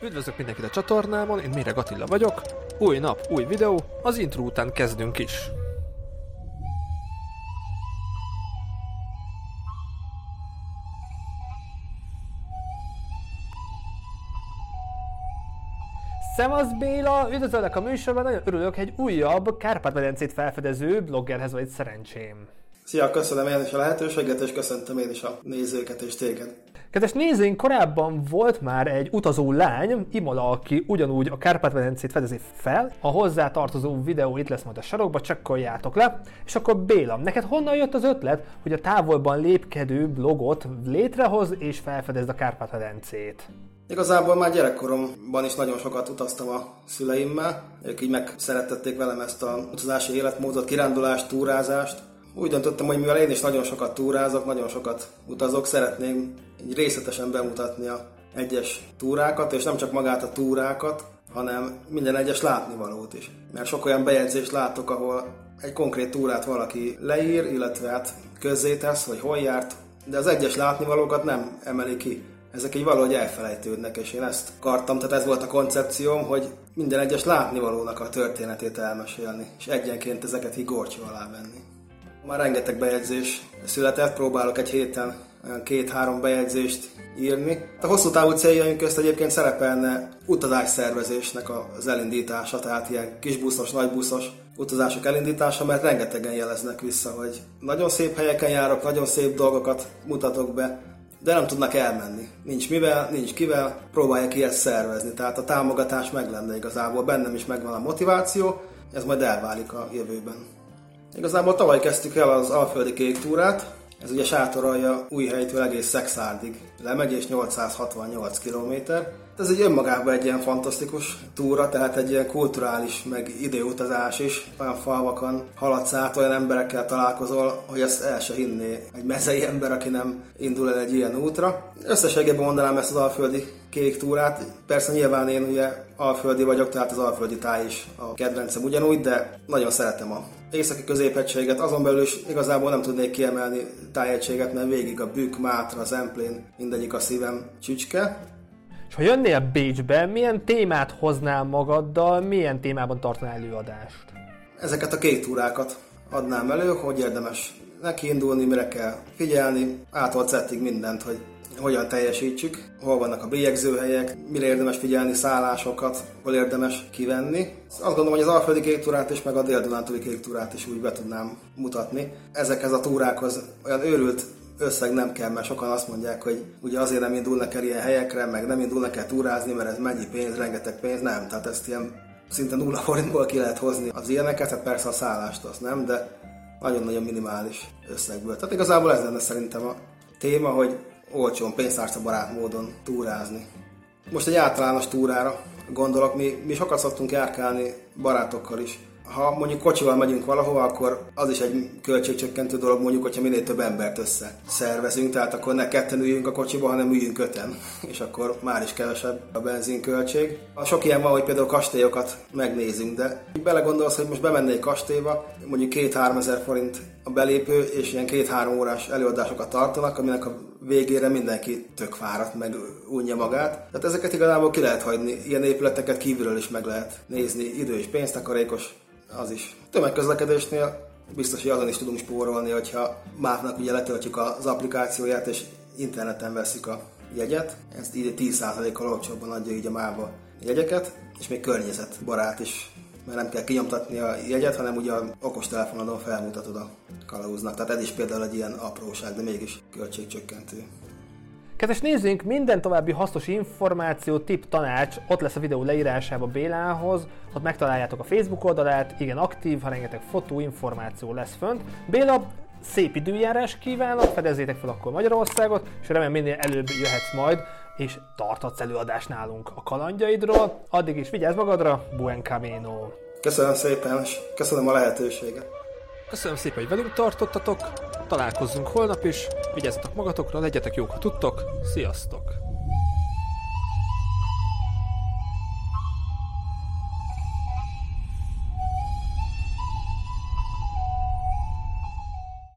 Üdvözlök mindenkit a csatornámon, én Méreg Attila vagyok. Új nap, új videó, az intro után kezdünk is. Szevasz Béla, üdvözöllek a műsorban, nagyon örülök, egy újabb Kárpát-medencét felfedező bloggerhez vagy szerencsém. Szia, köszönöm én is a lehetőséget, és köszöntöm én is a nézőket és téged. Kedves nézőink, korábban volt már egy utazó lány, Imola, aki ugyanúgy a Kárpát-medencét fedezi fel. A hozzá tartozó videó itt lesz majd a sarokba, csekkoljátok le. És akkor Béla, neked honnan jött az ötlet, hogy a távolban lépkedő blogot létrehoz és felfedezd a Kárpát-medencét? Igazából már gyerekkoromban is nagyon sokat utaztam a szüleimmel. Ők így megszerettették velem ezt a utazási életmódot, kirándulást, túrázást úgy döntöttem, hogy mivel én is nagyon sokat túrázok, nagyon sokat utazok, szeretném így részletesen bemutatni a egyes túrákat, és nem csak magát a túrákat, hanem minden egyes látnivalót is. Mert sok olyan bejegyzést látok, ahol egy konkrét túrát valaki leír, illetve hát közzétesz, hogy hol járt, de az egyes látnivalókat nem emeli ki. Ezek így valahogy elfelejtődnek, és én ezt akartam, tehát ez volt a koncepcióm, hogy minden egyes látnivalónak a történetét elmesélni, és egyenként ezeket így alá venni. Már rengeteg bejegyzés született, próbálok egy héten két-három bejegyzést írni. A hosszú távú céljaink közt egyébként szerepelne utazásszervezésnek az elindítása, tehát ilyen kisbuszos, nagybuszos utazások elindítása, mert rengetegen jeleznek vissza, hogy nagyon szép helyeken járok, nagyon szép dolgokat mutatok be, de nem tudnak elmenni. Nincs mivel, nincs kivel, próbálják ilyet szervezni. Tehát a támogatás meg lenne igazából, bennem is megvan a motiváció, ez majd elválik a jövőben. Igazából tavaly kezdtük el az Alföldi Kék túrát, ez ugye sátorolja új helytől egész Szexárdig lemegy, és 868 km. Ez egy önmagában egy ilyen fantasztikus túra, tehát egy ilyen kulturális, meg időutazás is. Olyan falvakon haladsz át, olyan emberekkel találkozol, hogy ezt el se hinné egy mezei ember, aki nem indul el egy ilyen útra. Összességében mondanám ezt az alföldi kék túrát. Persze nyilván én ugye alföldi vagyok, tehát az alföldi táj is a kedvencem ugyanúgy, de nagyon szeretem a északi középhegységet, azon belül is igazából nem tudnék kiemelni tájegységet, mert végig a Bükk, Mátra, Zemplén, mindegyik a szívem csücske. És ha jönnél Bécsbe, milyen témát hoznál magaddal, milyen témában tartanál előadást? Ezeket a két túrákat adnám elő, hogy érdemes neki indulni, mire kell figyelni, ától mindent, hogy hogyan teljesítsük, hol vannak a bélyegzőhelyek, mire érdemes figyelni, szállásokat, hol érdemes kivenni. Azt gondolom, hogy az Alföldi kék túrát is, meg a Dél-Dunántúli kék túrát is úgy be tudnám mutatni. Ezekhez a túrákhoz olyan őrült összeg nem kell, mert sokan azt mondják, hogy ugye azért nem indulnak el ilyen helyekre, meg nem indulnak el túrázni, mert ez mennyi pénz, rengeteg pénz, nem. Tehát ezt ilyen szinte nulla forintból ki lehet hozni az ilyeneket, hát persze a szállást az nem, de nagyon-nagyon minimális összegből. Tehát igazából ez lenne szerintem a téma, hogy olcsón, pénztárca módon túrázni. Most egy általános túrára gondolok, mi, mi sokat szoktunk járkálni barátokkal is ha mondjuk kocsival megyünk valahova, akkor az is egy költségcsökkentő dolog, mondjuk, hogyha minél több embert össze szervezünk, tehát akkor ne ketten üljünk a kocsiba, hanem üljünk öten, és akkor már is kevesebb a benzinköltség. Sok ilyen van, hogy például kastélyokat megnézünk, de belegondolsz, hogy most bemennék kastélyba, mondjuk két-három ezer forint a belépő, és ilyen két-három órás előadásokat tartanak, aminek a végére mindenki tök fáradt, meg unja magát. Tehát ezeket igazából ki lehet hagyni, ilyen épületeket kívülről is meg lehet nézni, idő és pénztakarékos, az is. Tömegközlekedésnél biztos, hogy azon is tudunk spórolni, hogyha mávnak ugye letöltjük az applikációját, és interneten veszik a jegyet. Ezt így 10%-kal olcsóbban adja így a máva jegyeket, és még környezetbarát is mert nem kell kinyomtatni a jegyet, hanem ugye a okostelefonodon felmutatod a kalauznak. Tehát ez is például egy ilyen apróság, de mégis költségcsökkentő. Kedves nézzünk, minden további hasznos információ, tip, tanács ott lesz a videó leírásában Bélához, ott megtaláljátok a Facebook oldalát, igen aktív, ha rengeteg fotó, információ lesz fönt. Béla, szép időjárás kívánok, fedezzétek fel akkor Magyarországot, és remélem minél előbb jöhetsz majd, és tarthatsz előadást nálunk a kalandjaidról. Addig is vigyázz magadra, buen camino! Köszönöm szépen, és köszönöm a lehetőséget! Köszönöm szépen, hogy velünk tartottatok, találkozzunk holnap is, vigyázzatok magatokra, legyetek jók, ha tudtok, sziasztok!